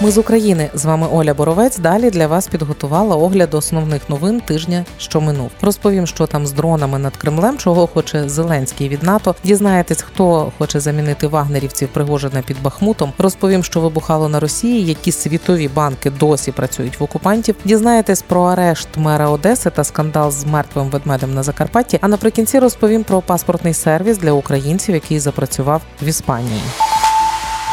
Ми з України з вами Оля Боровець. Далі для вас підготувала огляд основних новин тижня, що минув. Розповім, що там з дронами над Кремлем, чого хоче Зеленський від НАТО. Дізнаєтесь, хто хоче замінити вагнерівців Пригожина під Бахмутом. Розповім, що вибухало на Росії, які світові банки досі працюють в окупантів. Дізнаєтесь про арешт мера Одеси та скандал з мертвим ведмедем на Закарпатті. А наприкінці розповім про паспортний сервіс для українців, який запрацював в Іспанії.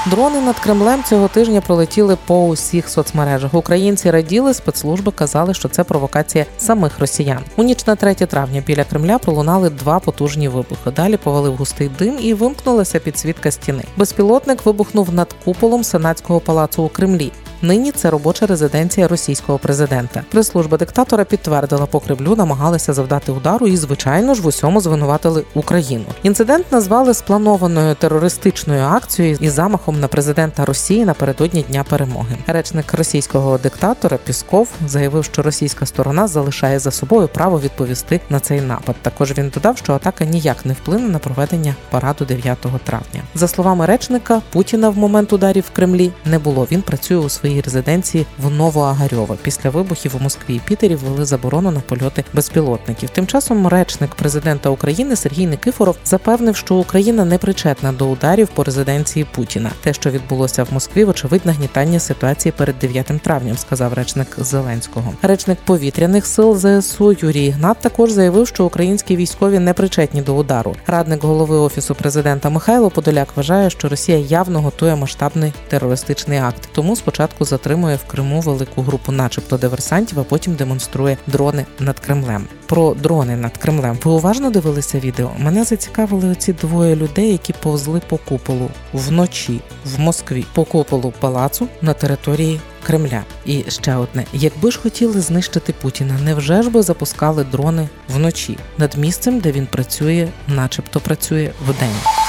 Дрони над Кремлем цього тижня пролетіли по усіх соцмережах. Українці раділи, спецслужби казали, що це провокація самих росіян. У ніч на 3 травня біля Кремля пролунали два потужні вибухи. Далі повалив густий дим і вимкнулася підсвітка стіни. Безпілотник вибухнув над куполом сенатського палацу у Кремлі. Нині це робоча резиденція російського президента. Прес-служба диктатора підтвердила, по Кремлю намагалися завдати удару і, звичайно ж, в усьому звинуватили Україну. Інцидент назвали спланованою терористичною акцією і замахом на президента Росії напередодні дня перемоги. Речник російського диктатора Пісков заявив, що російська сторона залишає за собою право відповісти на цей напад. Також він додав, що атака ніяк не вплине на проведення параду 9 травня. За словами речника, Путіна в момент ударів в Кремлі не було. Він працює у своїй резиденції в Новоагарьово. Після вибухів у Москві і Пітері ввели заборону на польоти безпілотників. Тим часом речник президента України Сергій Никифоров запевнив, що Україна не причетна до ударів по резиденції Путіна. Те, що відбулося в Москві, вочевидь нагнітання ситуації перед 9 травням, сказав речник Зеленського. Речник повітряних сил ЗСУ Юрій Ігнат також заявив, що українські військові не причетні до удару. Радник голови офісу президента Михайло Подоляк вважає, що Росія явно готує масштабний терористичний акт. Тому спочатку затримує в Криму велику групу, начебто диверсантів, а потім демонструє дрони над Кремлем. Про дрони над Кремлем. Ви уважно дивилися відео? Мене зацікавили оці двоє людей, які повзли по куполу вночі в Москві, по куполу палацу на території. Кремля і ще одне: якби ж хотіли знищити Путіна, невже ж би запускали дрони вночі над місцем, де він працює, начебто працює вдень.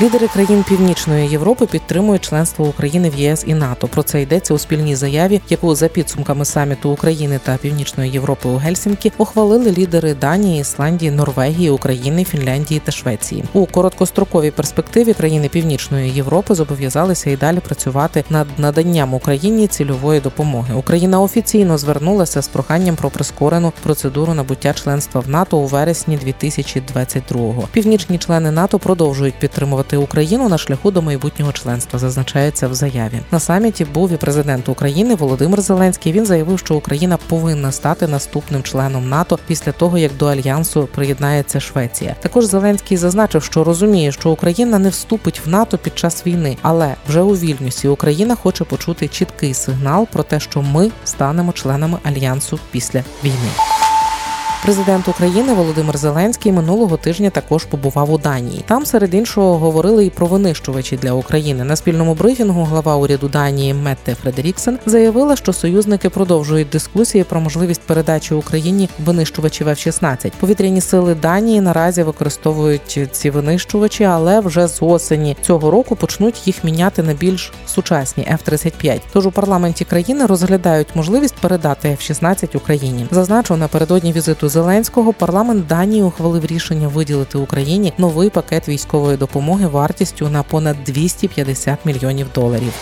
Лідери країн Північної Європи підтримують членство України в ЄС і НАТО. Про це йдеться у спільній заяві, яку за підсумками саміту України та Північної Європи у Гельсінкі ухвалили лідери Данії, Ісландії, Норвегії, України, Фінляндії та Швеції. У короткостроковій перспективі країни Північної Європи зобов'язалися і далі працювати над наданням Україні цільової допомоги. Україна офіційно звернулася з проханням про прискорену процедуру набуття членства в НАТО у вересні 2022-го. Північні члени НАТО продовжують підтримувати Україну на шляху до майбутнього членства, зазначається в заяві. На саміті був і президент України Володимир Зеленський. Він заявив, що Україна повинна стати наступним членом НАТО після того, як до альянсу приєднається Швеція. Також Зеленський зазначив, що розуміє, що Україна не вступить в НАТО під час війни, але вже у Вільнюсі Україна хоче почути чіткий сигнал про те, що ми станемо членами альянсу після війни. Президент України Володимир Зеленський минулого тижня також побував у Данії. Там серед іншого говорили і про винищувачі для України. На спільному брифінгу глава уряду Данії Метте Фредеріксен заявила, що союзники продовжують дискусії про можливість передачі Україні винищувачів F-16. Повітряні сили Данії наразі використовують ці винищувачі, але вже з осені цього року почнуть їх міняти на більш сучасні F-35. Тож у парламенті країни розглядають можливість передати F-16 Україні. Зазначив напередодні візиту Зеленського парламент Данії ухвалив рішення виділити Україні новий пакет військової допомоги вартістю на понад 250 мільйонів доларів.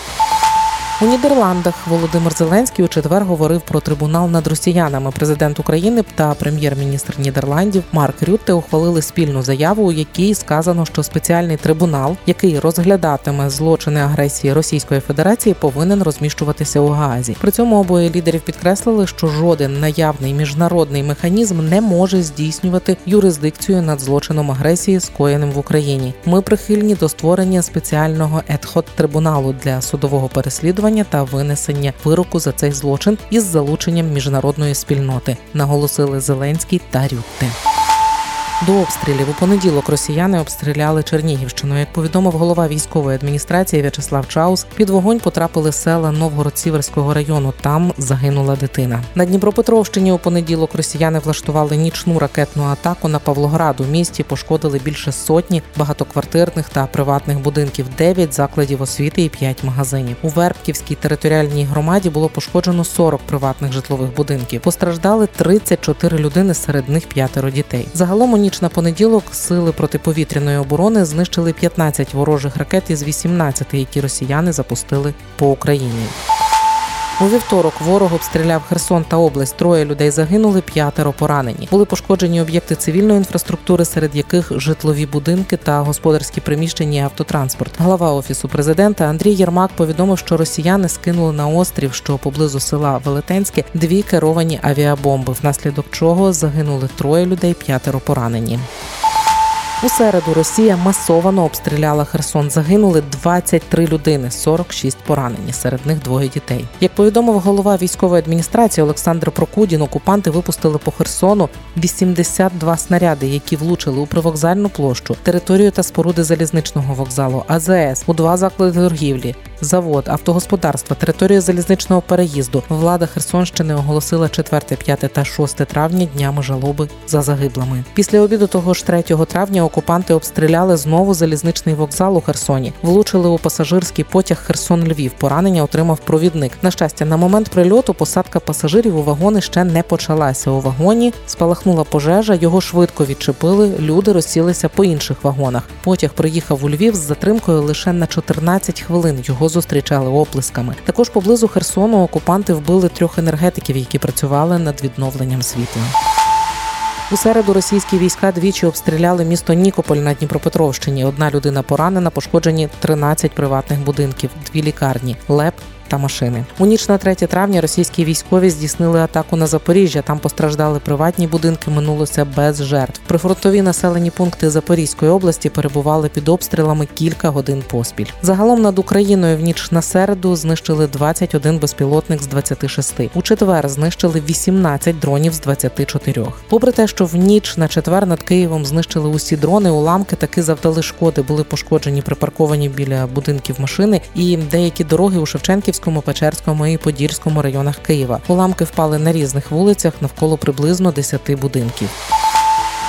У Нідерландах Володимир Зеленський у четвер говорив про трибунал над росіянами. Президент України та прем'єр-міністр Нідерландів Марк Рютте ухвалили спільну заяву, у якій сказано, що спеціальний трибунал, який розглядатиме злочини агресії Російської Федерації, повинен розміщуватися у Гаазі. При цьому обоє лідерів підкреслили, що жоден наявний міжнародний механізм не може здійснювати юрисдикцію над злочином агресії, скоєним в Україні. Ми прихильні до створення спеціального едхот трибуналу для судового переслідування та винесення вироку за цей злочин із залученням міжнародної спільноти, наголосили Зеленський та Рютте. До обстрілів у понеділок росіяни обстріляли Чернігівщину. Як повідомив голова військової адміністрації В'ячеслав Чаус, під вогонь потрапили села Новгород-Сіверського району. Там загинула дитина. На Дніпропетровщині у понеділок росіяни влаштували нічну ракетну атаку на Павлоград. У місті пошкодили більше сотні багатоквартирних та приватних будинків, 9 закладів освіти і 5 магазинів. У Вербківській територіальній громаді було пошкоджено 40 приватних житлових будинків. Постраждали 34 людини, серед них п'ятеро дітей. Загалом у ніч на понеділок сили протиповітряної оборони знищили 15 ворожих ракет із 18, які росіяни запустили по Україні. У вівторок ворог обстріляв Херсон та область. Троє людей загинули, п'ятеро поранені. Були пошкоджені об'єкти цивільної інфраструктури, серед яких житлові будинки та господарські приміщення і автотранспорт. Глава офісу президента Андрій Єрмак повідомив, що росіяни скинули на острів, що поблизу села Велетенське, дві керовані авіабомби, внаслідок чого загинули троє людей, п'ятеро поранені. У середу Росія масовано обстріляла Херсон. Загинули 23 людини, 46 поранені. Серед них двоє дітей. Як повідомив голова військової адміністрації Олександр Прокудін, окупанти випустили по Херсону 82 снаряди, які влучили у привокзальну площу, територію та споруди залізничного вокзалу, АЗС, у два заклади торгівлі, завод, автогосподарства, територію залізничного переїзду. Влада Херсонщини оголосила 4, 5 та 6 травня днями жалоби за загиблими. Після обіду того ж 3 травня окупанти обстріляли знову залізничний вокзал у Херсоні, влучили у пасажирський потяг Херсон Львів. Поранення отримав провідник. На щастя, на момент прильоту посадка пасажирів у вагони ще не почалася. У вагоні спалахнула пожежа, його швидко відчепили. Люди розсілися по інших вагонах. Потяг приїхав у Львів з затримкою лише на 14 хвилин. Його зустрічали оплесками. Також поблизу Херсону окупанти вбили трьох енергетиків, які працювали над відновленням світла. У середу російські війська двічі обстріляли місто Нікополь на Дніпропетровщині. Одна людина поранена, пошкоджені 13 приватних будинків, дві лікарні, ЛЕП та машини. У ніч на 3 травня російські військові здійснили атаку на Запоріжжя. Там постраждали приватні будинки. Минулося без жертв. Прифронтові населені пункти Запорізької області перебували під обстрілами кілька годин поспіль. Загалом над Україною в ніч на середу знищили 21 безпілотник з 26. У четвер знищили 18 дронів з 24. Попри те, що в ніч на четвер над Києвом знищили усі дрони, уламки таки завдали шкоди. Були пошкоджені припарковані біля будинків машини і деякі дороги у Шевченківському, Печерському і Подільському районах Києва. Уламки впали на різних вулицях навколо приблизно 10 будинків.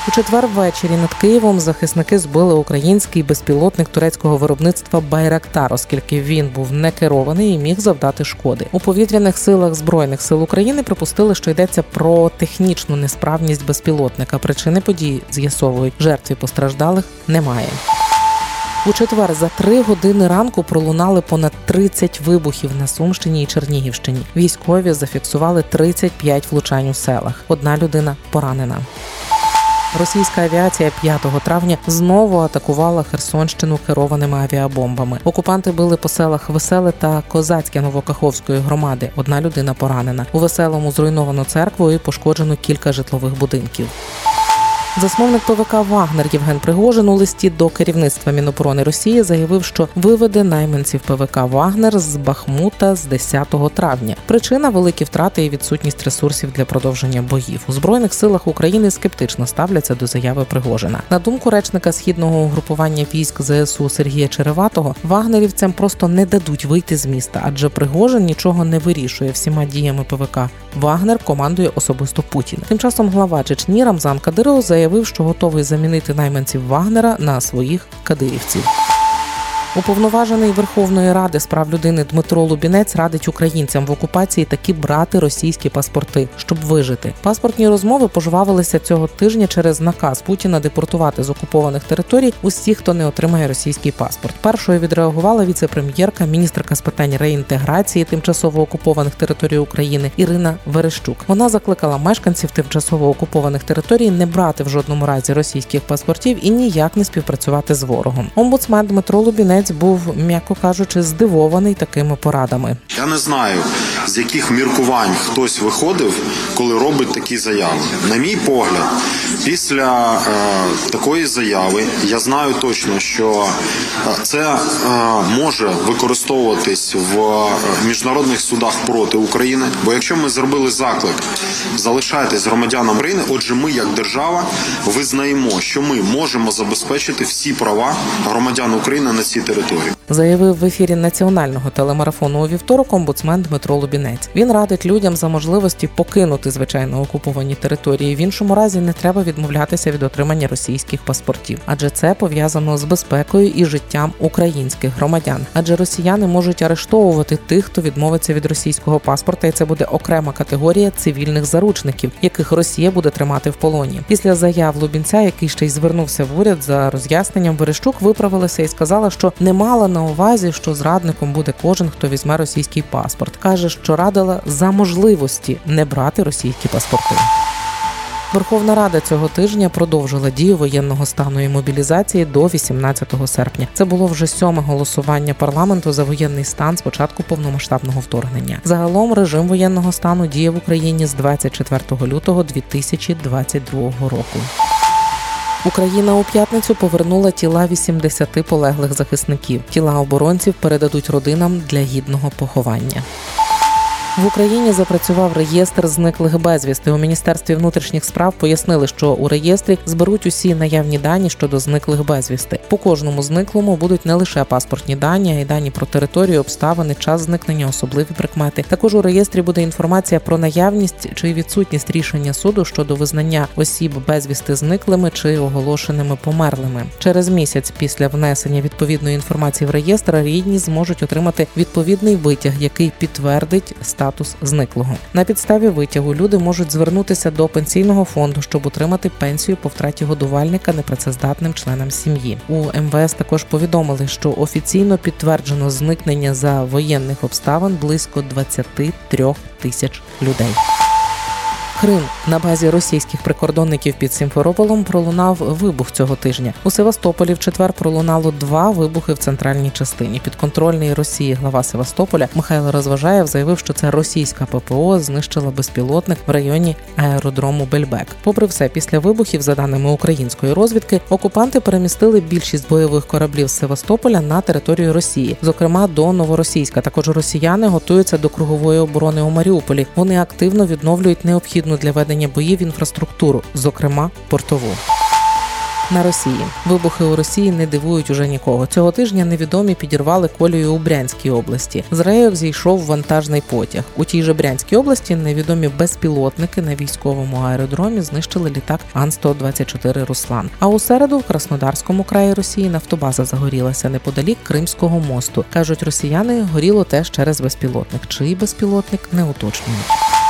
У четвер ввечері над Києвом захисники збили український безпілотник турецького виробництва Байрактар, оскільки він був не керований і міг завдати шкоди. У повітряних силах збройних сил України припустили, що йдеться про технічну несправність безпілотника. Причини події з'ясовують жертві постраждалих немає. У четвер за три години ранку пролунали понад 30 вибухів на Сумщині і Чернігівщині. Військові зафіксували 35 влучань у селах. Одна людина поранена. Російська авіація 5 травня знову атакувала Херсонщину керованими авіабомбами. Окупанти били по селах Веселе та Козацьке Новокаховської громади. Одна людина поранена. У веселому зруйновано церкву і пошкоджено кілька житлових будинків. Засновник ПВК Вагнер Євген Пригожин у листі до керівництва Міноборони Росії заявив, що виведе найманців ПВК Вагнер з Бахмута з 10 травня. Причина великі втрати і відсутність ресурсів для продовження боїв. У збройних силах України скептично ставляться до заяви Пригожина. На думку речника східного угрупування військ ЗСУ Сергія Череватого, вагнерівцям просто не дадуть вийти з міста, адже Пригожин нічого не вирішує всіма діями ПВК. Вагнер командує особисто Путін. Тим часом глава Чечні Рамзан Кадиров заявив, що готовий замінити найманців Вагнера на своїх кадирівців. Уповноважений Верховної Ради з прав людини Дмитро Лубінець радить українцям в окупації таки брати російські паспорти, щоб вижити. Паспортні розмови пожвавилися цього тижня через наказ Путіна депортувати з окупованих територій усіх, хто не отримає російський паспорт. Першою відреагувала віце-прем'єрка, міністерка з питань реінтеграції тимчасово окупованих територій України Ірина Верещук. Вона закликала мешканців тимчасово окупованих територій не брати в жодному разі російських паспортів і ніяк не співпрацювати з ворогом. Омбудсмен Дмитро Лубінець був, м'яко кажучи, здивований такими порадами. Я не знаю, з яких міркувань хтось виходив, коли робить такі заяви. На мій погляд, після е, такої заяви я знаю точно, що е, це е, може використовуватись в е, міжнародних судах проти України. Бо якщо ми зробили заклик, залишайтесь громадянам України, отже, ми як держава визнаємо, що ми можемо забезпечити всі права громадян України на цій території. Територію. заявив в ефірі національного телемарафону у вівторок омбудсмен Дмитро Лубінець. Він радить людям за можливості покинути звичайно окуповані території. В іншому разі не треба відмовлятися від отримання російських паспортів, адже це пов'язано з безпекою і життям українських громадян. Адже росіяни можуть арештовувати тих, хто відмовиться від російського паспорта, і це буде окрема категорія цивільних заручників, яких Росія буде тримати в полоні. Після заяв Лубінця, який ще й звернувся в уряд за роз'ясненням, Верещук виправилася і сказала, що не мала на увазі, що зрадником буде кожен, хто візьме російський паспорт. каже, що радила за можливості не брати російські паспорти. Верховна Рада цього тижня продовжила дію воєнного стану і мобілізації до 18 серпня. Це було вже сьоме голосування парламенту за воєнний стан з початку повномасштабного вторгнення. Загалом режим воєнного стану діє в Україні з 24 лютого 2022 року. Україна у п'ятницю повернула тіла 80 полеглих захисників. Тіла оборонців передадуть родинам для гідного поховання. В Україні запрацював реєстр зниклих безвісти. У міністерстві внутрішніх справ пояснили, що у реєстрі зберуть усі наявні дані щодо зниклих безвісти. По кожному зниклому будуть не лише паспортні дані, а й дані про територію, обставини, час зникнення, особливі прикмети. Також у реєстрі буде інформація про наявність чи відсутність рішення суду щодо визнання осіб безвісти зниклими чи оголошеними померлими. Через місяць після внесення відповідної інформації в реєстр рідні зможуть отримати відповідний витяг, який підтвердить статус зниклого. На підставі витягу люди можуть звернутися до пенсійного фонду, щоб отримати пенсію по втраті годувальника непрацездатним членам сім'ї. У МВС також повідомили, що офіційно підтверджено зникнення за воєнних обставин близько 23 тисяч людей. Крим на базі російських прикордонників під Сімферополем пролунав вибух цього тижня. У Севастополі в четвер пролунало два вибухи в центральній частині. Підконтрольний Росії глава Севастополя Михайло Розважаєв заявив, що це російська ППО знищила безпілотник в районі аеродрому Бельбек. Попри все, після вибухів, за даними української розвідки, окупанти перемістили більшість бойових кораблів з Севастополя на територію Росії, зокрема до Новоросійська. Також росіяни готуються до кругової оборони у Маріуполі. Вони активно відновлюють необхідну для ведення боїв інфраструктуру, зокрема портову. На Росії вибухи у Росії не дивують уже нікого. Цього тижня невідомі підірвали колію у Брянській області. З рейок зійшов вантажний потяг. У тій же Брянській області невідомі безпілотники на військовому аеродромі знищили літак Ан-124 Руслан. А у середу в Краснодарському краї Росії нафтобаза загорілася неподалік Кримського мосту. кажуть росіяни, горіло теж через безпілотник. Чий безпілотник не уточнюють.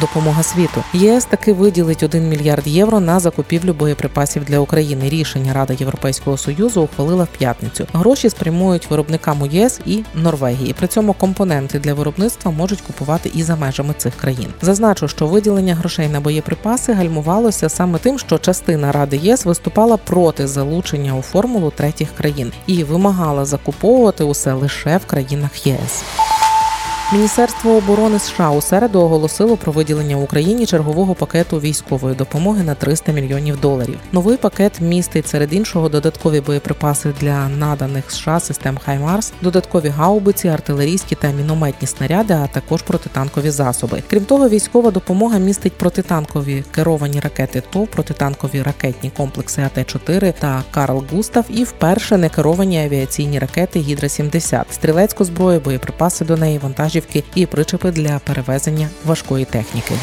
Допомога світу ЄС таки виділить 1 мільярд євро на закупівлю боєприпасів для України. Рішення Рада Європейського союзу ухвалила в п'ятницю. Гроші спрямують виробникам у ЄС і Норвегії. При цьому компоненти для виробництва можуть купувати і за межами цих країн. Зазначу, що виділення грошей на боєприпаси гальмувалося саме тим, що частина Ради ЄС виступала проти залучення у формулу третіх країн і вимагала закуповувати усе лише в країнах ЄС. Міністерство оборони США у середу оголосило про виділення Україні чергового пакету військової допомоги на 300 мільйонів доларів. Новий пакет містить серед іншого додаткові боєприпаси для наданих США систем Хаймарс, додаткові гаубиці, артилерійські та мінометні снаряди, а також протитанкові засоби. Крім того, військова допомога містить протитанкові керовані ракети ТОВ, протитанкові ракетні комплекси АТ-4 та Карл Густав і вперше не керовані авіаційні ракети Гідра 70 стрілецьку зброю, боєприпаси до неї, вантажівки і причепи для перевезення важкої техніки.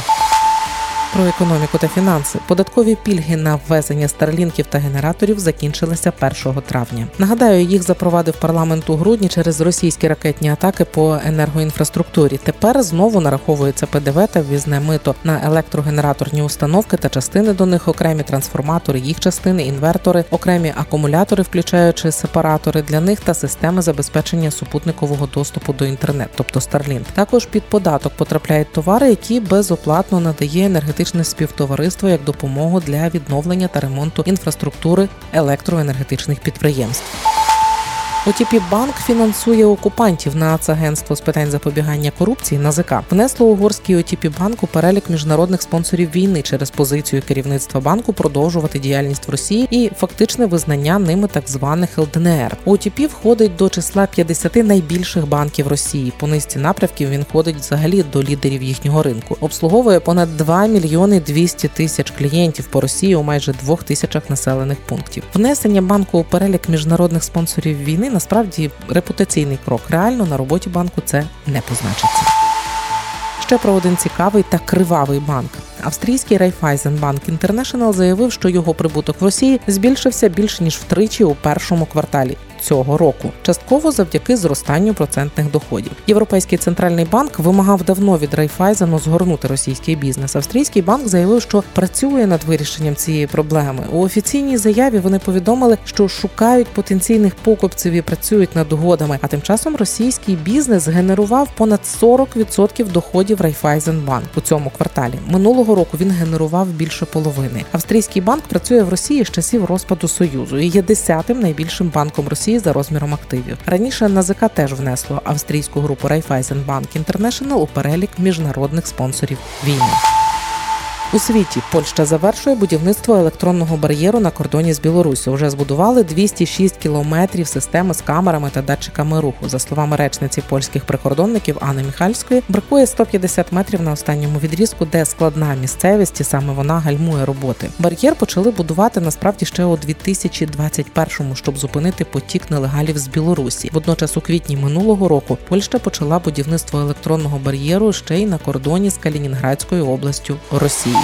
Про економіку та фінанси податкові пільги на ввезення старлінків та генераторів закінчилися 1 травня. Нагадаю, їх запровадив парламент у грудні через російські ракетні атаки по енергоінфраструктурі. Тепер знову нараховується ПДВ та ввізне мито на електрогенераторні установки та частини до них, окремі трансформатори, їх частини, інвертори, окремі акумулятори, включаючи сепаратори для них та системи забезпечення супутникового доступу до інтернету, тобто Starlink. Також під податок потрапляють товари, які безоплатно надає енергетичне співтовариство як допомогу для відновлення та ремонту інфраструктури електроенергетичних підприємств. ОТП банк фінансує окупантів. Нацагентство з питань запобігання корупції НАЗК внесло угорський ОТП банк у перелік міжнародних спонсорів війни через позицію керівництва банку продовжувати діяльність в Росії і фактичне визнання ними так званих ЛДНР. ОТП входить до числа 50 найбільших банків Росії. По низці напрямків він входить взагалі до лідерів їхнього ринку. Обслуговує понад 2 мільйони 200 тисяч клієнтів по Росії у майже двох тисячах населених пунктів. Внесення банку у перелік міжнародних спонсорів війни насправді репутаційний крок. Реально на роботі банку це не позначиться. Ще про один цікавий та кривавий банк. Австрійський Райфайзенбанк Інтернешнл заявив, що його прибуток в Росії збільшився більше ніж втричі у першому кварталі цього року, частково завдяки зростанню процентних доходів. Європейський центральний банк вимагав давно від Райфайзену згорнути російський бізнес. Австрійський банк заявив, що працює над вирішенням цієї проблеми. У офіційній заяві вони повідомили, що шукають потенційних покупців і працюють над угодами. А тим часом російський бізнес генерував понад 40% доходів Райфайзенбанк у цьому кварталі. Минулого року він генерував більше половини. Австрійський банк працює в Росії з часів розпаду союзу і є десятим найбільшим банком Росії за розміром активів. Раніше НАЗК теж внесло австрійську групу Raiffeisenbank International у перелік міжнародних спонсорів війни. У світі Польща завершує будівництво електронного бар'єру на кордоні з Білоруссю. Вже збудували 206 кілометрів системи з камерами та датчиками руху. За словами речниці польських прикордонників Анни Міхальської, бракує 150 метрів на останньому відрізку, де складна місцевість, і саме вона гальмує роботи. Бар'єр почали будувати насправді ще у 2021-му, щоб зупинити потік нелегалів з Білорусі. Водночас, у квітні минулого року Польща почала будівництво електронного бар'єру ще й на кордоні з Калінінградською областю Росії.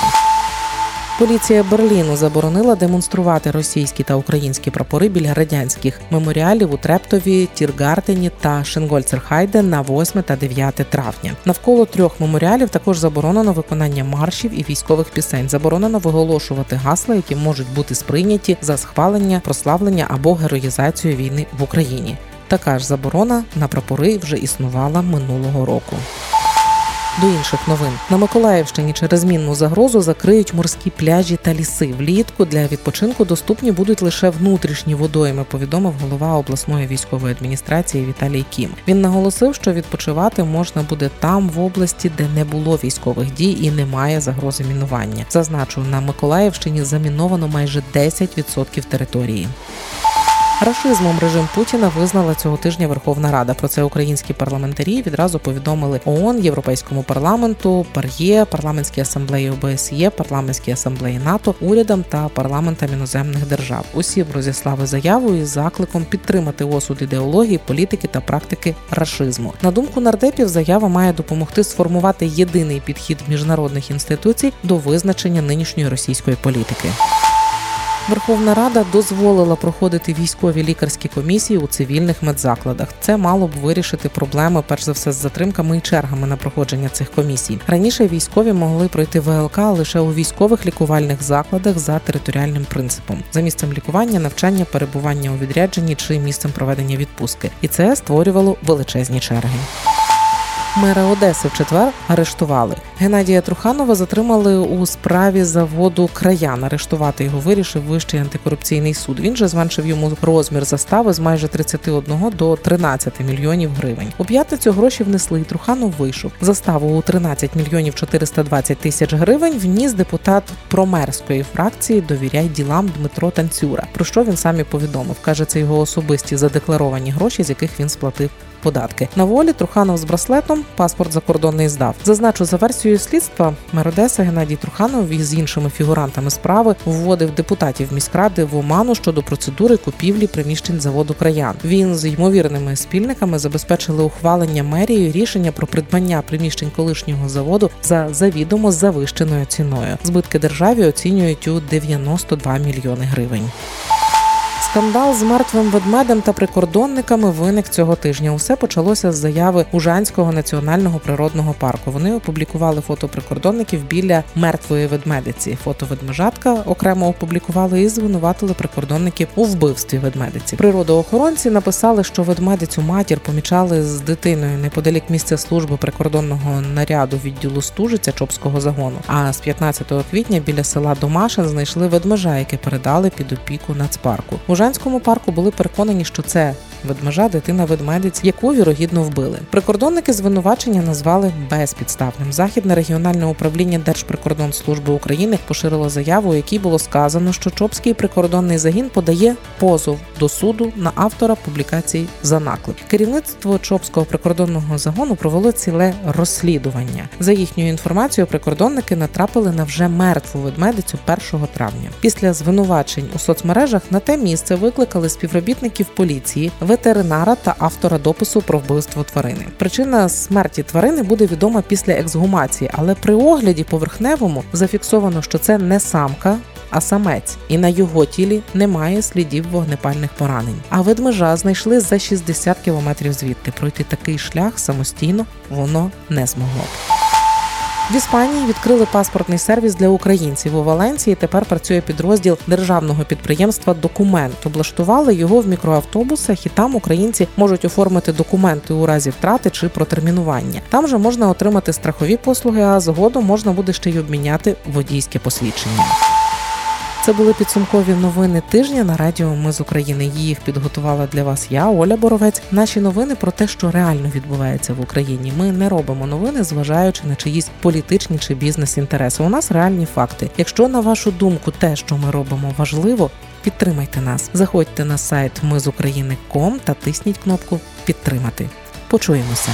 Поліція Берліну заборонила демонструвати російські та українські прапори біля радянських меморіалів у Трептові, Тіргартені та Шенгольцерхайде на 8 та 9 травня. Навколо трьох меморіалів також заборонено виконання маршів і військових пісень. Заборонено виголошувати гасла, які можуть бути сприйняті за схвалення, прославлення або героїзацію війни в Україні. Така ж заборона на прапори вже існувала минулого року. До інших новин на Миколаївщині через мінну загрозу закриють морські пляжі та ліси. Влітку для відпочинку доступні будуть лише внутрішні водойми. Повідомив голова обласної військової адміністрації Віталій Кім. Він наголосив, що відпочивати можна буде там, в області, де не було військових дій і немає загрози мінування. Зазначу, на Миколаївщині заміновано майже 10% території. Рашизмом режим Путіна визнала цього тижня Верховна Рада. Про це українські парламентарі відразу повідомили ООН, Європейському парламенту, ПАРЄ, парламентській асамблеї ОБСЄ, парламентській асамблеї НАТО, урядам та парламентам іноземних держав. Усі розіслали заяву із закликом підтримати осуд ідеології, політики та практики рашизму. На думку нардепів, заява має допомогти сформувати єдиний підхід міжнародних інституцій до визначення нинішньої російської політики. Верховна Рада дозволила проходити військові лікарські комісії у цивільних медзакладах. Це мало б вирішити проблеми, перш за все, з затримками і чергами на проходження цих комісій. Раніше військові могли пройти ВЛК лише у військових лікувальних закладах за територіальним принципом, за місцем лікування, навчання, перебування у відрядженні чи місцем проведення відпустки, і це створювало величезні черги. Мера Одеси в четвер арештували. Геннадія Труханова затримали у справі заводу краян. Арештувати його вирішив вищий антикорупційний суд. Він же зменшив йому розмір застави з майже 31 до 13 мільйонів гривень. У п'ятницю гроші внесли. і Труханов вийшов. Заставу у 13 мільйонів 420 тисяч гривень вніс депутат промерської фракції Довіряй ділам Дмитро Танцюра. Про що він сам і повідомив? каже, це його особисті задекларовані гроші, з яких він сплатив податки. На волі Труханов з браслетом паспорт закордонний здав. Зазначу за версією слідства мер Одеси Геннадій Труханов із іншими фігурантами справи вводив депутатів міськради в оману щодо процедури купівлі приміщень заводу краян. Він з ймовірними спільниками забезпечили ухвалення мерією рішення про придбання приміщень колишнього заводу за завідомо завищеною ціною. Збитки державі оцінюють у 92 мільйони гривень. Скандал з мертвим ведмедем та прикордонниками виник цього тижня. Усе почалося з заяви Ужанського національного природного парку. Вони опублікували фото прикордонників біля мертвої ведмедиці. Фото ведмежатка окремо опублікували і звинуватили прикордонників у вбивстві ведмедиці. Природоохоронці написали, що ведмедицю матір помічали з дитиною неподалік місця служби прикордонного наряду відділу Стужиця Чопського загону. А з 15 квітня біля села Домашин знайшли ведмежа, яке передали під опіку нацпарку. У парку були переконані, що це ведмежа дитина ведмедиць, яку вірогідно вбили. Прикордонники звинувачення назвали безпідставним. Західне регіональне управління Держприкордонслужби України поширило заяву, у якій було сказано, що Чопський прикордонний загін подає позов до суду на автора публікації за наклеп. Керівництво Чопського прикордонного загону провело ціле розслідування. За їхньою інформацією, прикордонники натрапили на вже мертву ведмедицю 1 травня. Після звинувачень у соцмережах на те місце викликали співробітників поліції, ветеринара та автора допису про вбивство тварини. Причина смерті тварини буде відома після ексгумації, але при огляді поверхневому зафіксовано, що це не самка. А самець, і на його тілі немає слідів вогнепальних поранень. А ведмежа знайшли за 60 кілометрів звідти. Пройти такий шлях самостійно воно не змогло. В Іспанії відкрили паспортний сервіс для українців у Валенції. Тепер працює підрозділ державного підприємства Документ. Облаштували його в мікроавтобусах, і там українці можуть оформити документи у разі втрати чи протермінування. Там же можна отримати страхові послуги, а згодом можна буде ще й обміняти водійське посвідчення. Це були підсумкові новини тижня на радіо Ми з України. Їх підготувала для вас я, Оля Боровець. Наші новини про те, що реально відбувається в Україні. Ми не робимо новини, зважаючи на чиїсь політичні чи бізнес-інтереси. У нас реальні факти. Якщо на вашу думку те, що ми робимо, важливо. Підтримайте нас, заходьте на сайт Ми з України.ком та тисніть кнопку Підтримати. Почуємося.